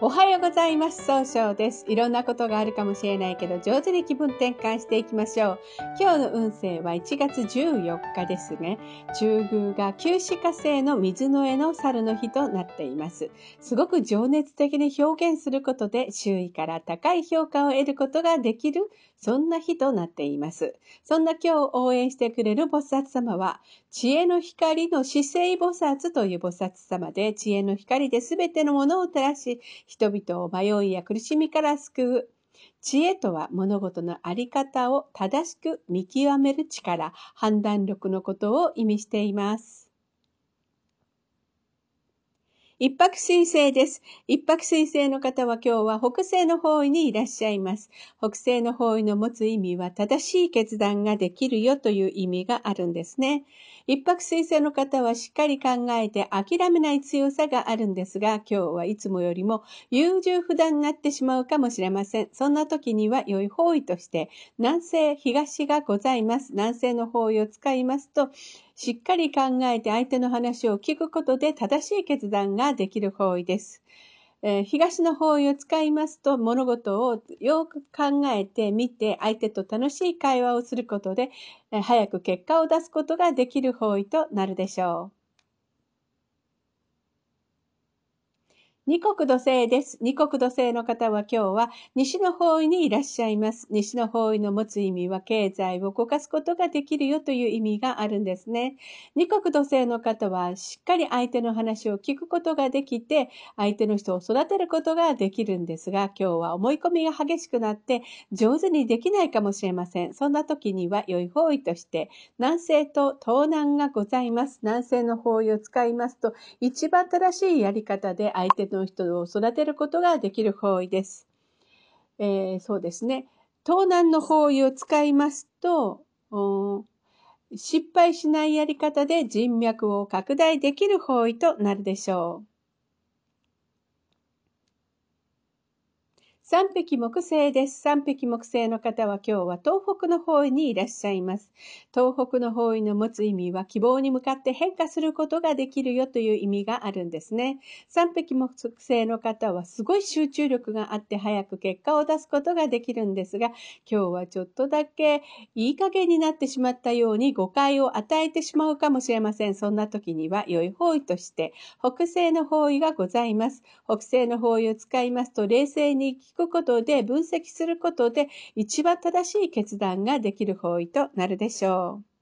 おはようございます。総称です。いろんなことがあるかもしれないけど、上手に気分転換していきましょう。今日の運勢は1月14日ですね。中宮が旧歯科星の水の絵の猿の日となっています。すごく情熱的に表現することで、周囲から高い評価を得ることができる、そんな日となっています。そんな今日応援してくれる菩薩様は、知恵の光の姿勢菩薩という菩薩様で、知恵の光で全てのものを照らし、人々を迷いや苦しみから救う。知恵とは物事のあり方を正しく見極める力、判断力のことを意味しています。一泊水星です。一泊水星の方は今日は北西の方位にいらっしゃいます。北西の方位の持つ意味は正しい決断ができるよという意味があるんですね。一泊水星の方はしっかり考えて諦めない強さがあるんですが、今日はいつもよりも優柔不断になってしまうかもしれません。そんな時には良い方位として、南西、東がございます。南西の方位を使いますと、しっかり考えて相手の話を聞くことで正しい決断ができる方位です。えー、東の方位を使いますと物事をよく考えてみて相手と楽しい会話をすることで、えー、早く結果を出すことができる方位となるでしょう。二国土星です。二国土星の方は今日は西の方位にいらっしゃいます。西の方位の持つ意味は経済を動かすことができるよという意味があるんですね。二国土星の方はしっかり相手の話を聞くことができて、相手の人を育てることができるんですが、今日は思い込みが激しくなって上手にできないかもしれません。そんな時には良い方位として南西と東南がございます。南西の方位を使いますと一番正しいやり方で相手のの人を育てることができる方位です。えー、そうですね。東南の方位を使いますと、失敗しないやり方で人脈を拡大できる方位となるでしょう。三匹木星です。三匹木星の方は今日は東北の方位にいらっしゃいます。東北の方位の持つ意味は希望に向かって変化することができるよという意味があるんですね。三匹木星の方はすごい集中力があって早く結果を出すことができるんですが、今日はちょっとだけいい加減になってしまったように誤解を与えてしまうかもしれません。そんな時には良い方位として北西の方位がございます。北西の方位を使いますと冷静に聞くことで、分析することで、一番正しい決断ができる方位となるでしょう。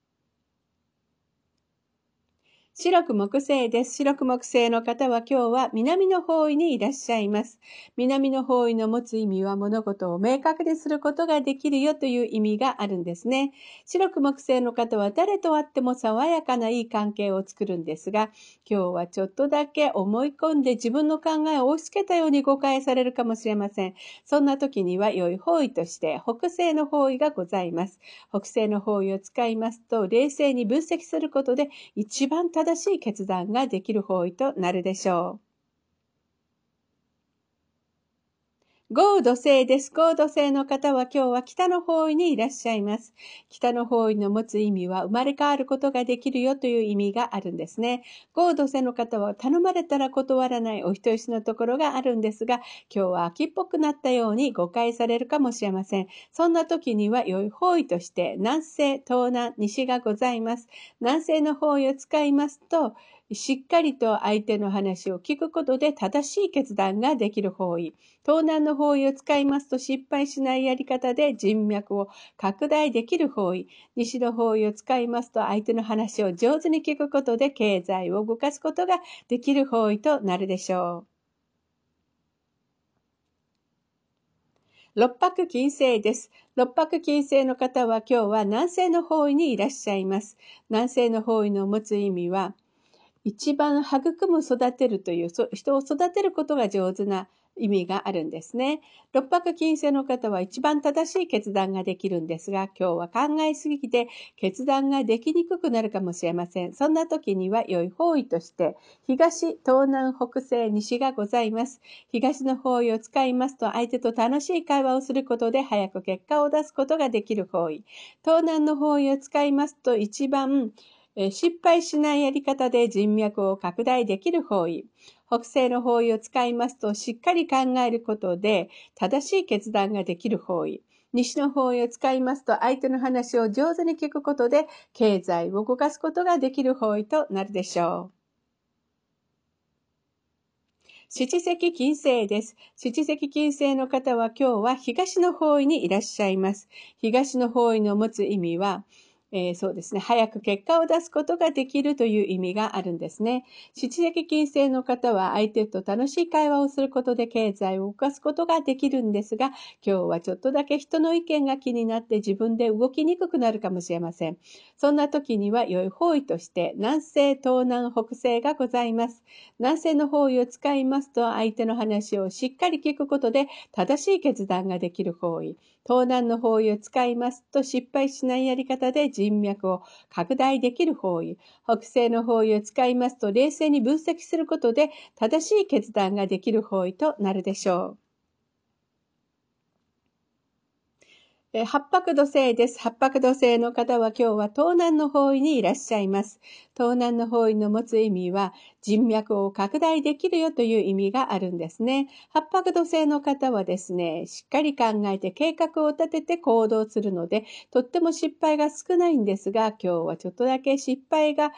白く木星です。白く木星の方は今日は南の方位にいらっしゃいます。南の方位の持つ意味は物事を明確にすることができるよという意味があるんですね。白く木星の方は誰と会っても爽やかないい関係を作るんですが、今日はちょっとだけ思い込んで自分の考えを押し付けたように誤解されるかもしれません。そんな時には良い方位として北西の方位がございます。北西の方位を使いますと冷静に分析することで一番正正しい決断ができる方位となるでしょう。ゴード星です。ゴード星の方は今日は北の方位にいらっしゃいます。北の方位の持つ意味は生まれ変わることができるよという意味があるんですね。ゴード星の方は頼まれたら断らないお人よしのところがあるんですが、今日は秋っぽくなったように誤解されるかもしれません。そんな時には良い方位として南西、東南、西がございます。南西の方位を使いますと、しっかりと相手の話を聞くことで正しい決断ができる方位。東南の方位を使いますと失敗しないやり方で人脈を拡大できる方位。西の方位を使いますと相手の話を上手に聞くことで経済を動かすことができる方位となるでしょう。六白金星です。六白金星の方は今日は南西の方位にいらっしゃいます。南西の方位の持つ意味は、一番育む育てるという人を育てることが上手な意味があるんですね。六白金星の方は一番正しい決断ができるんですが、今日は考えすぎて決断ができにくくなるかもしれません。そんな時には良い方位として、東、東南、北西、西がございます。東の方位を使いますと、相手と楽しい会話をすることで早く結果を出すことができる方位。東南の方位を使いますと、一番失敗しないやり方で人脈を拡大できる方位。北西の方位を使いますと、しっかり考えることで、正しい決断ができる方位。西の方位を使いますと、相手の話を上手に聞くことで、経済を動かすことができる方位となるでしょう。七石金星です。七石金星の方は今日は東の方位にいらっしゃいます。東の方位の持つ意味は、えー、そうですね、早く結果を出すことができるという意味があるんですね。七石金星の方は相手と楽しい会話をすることで経済を動かすことができるんですが、今日はちょっとだけ人の意見が気になって自分で動きにくくなるかもしれません。そんな時には良い方位として南西、東南、北西がございます。南西の方位を使いますと相手の話をしっかり聞くことで正しい決断ができる方位。東南の方位を使いますと失敗しないやり方で人脈を拡大できる方位。北西の方位を使いますと冷静に分析することで正しい決断ができる方位となるでしょう。八白土星です。八白土星の方は今日は東南の方位にいらっしゃいます。東南の方位の持つ意味は人脈を拡大できるよという意味があるんですね。八白土星の方はですね、しっかり考えて計画を立てて行動するので、とっても失敗が少ないんですが、今日はちょっとだけ失敗が、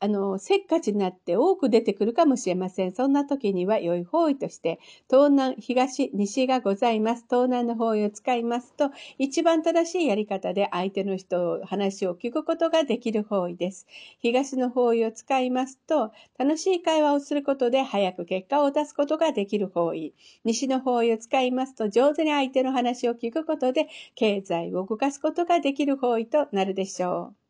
あの、せっかちになって多く出てくるかもしれません。そんな時には良い方位として、東南、東、西がございます。東南の方位を使いますと、一番正しいやり方で相手の人を、話を聞くことができる方位です。東東の方位を使いますと、楽しい会話をすることで早く結果を出すことができる方位。西の方位を使いますと、上手に相手の話を聞くことで、経済を動かすことができる方位となるでしょう。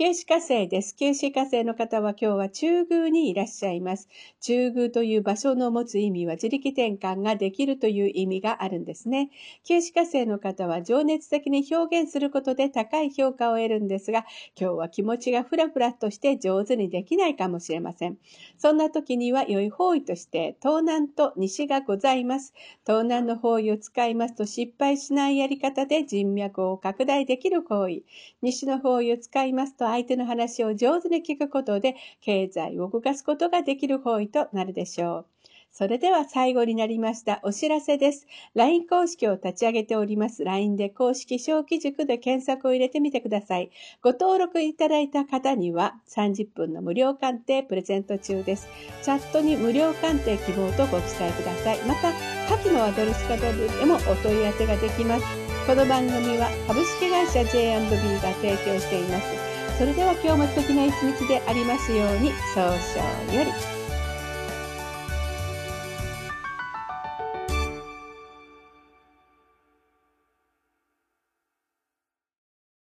九死火星です。九死火星の方は今日は中宮にいらっしゃいます。中宮という場所の持つ意味は自力転換ができるという意味があるんですね。九死火星の方は情熱的に表現することで高い評価を得るんですが、今日は気持ちがふらふらとして上手にできないかもしれません。そんな時には良い方位として東南と西がございます。東南の方位を使いますと失敗しないやり方で人脈を拡大できる方位。西の方位を使いますと相手の話を上手に聞くことで、経済を動かすことができる方位となるでしょう。それでは最後になりましたお知らせです。LINE 公式を立ち上げております。LINE で公式小規塾で検索を入れてみてください。ご登録いただいた方には30分の無料鑑定プレゼント中です。チャットに無料鑑定希望とご記載ください。また、下記のアドレス方でもお問い合わせができます。この番組は株式会社 J&B が提供しています。それでは今日も素敵な一日でありますように、早々より。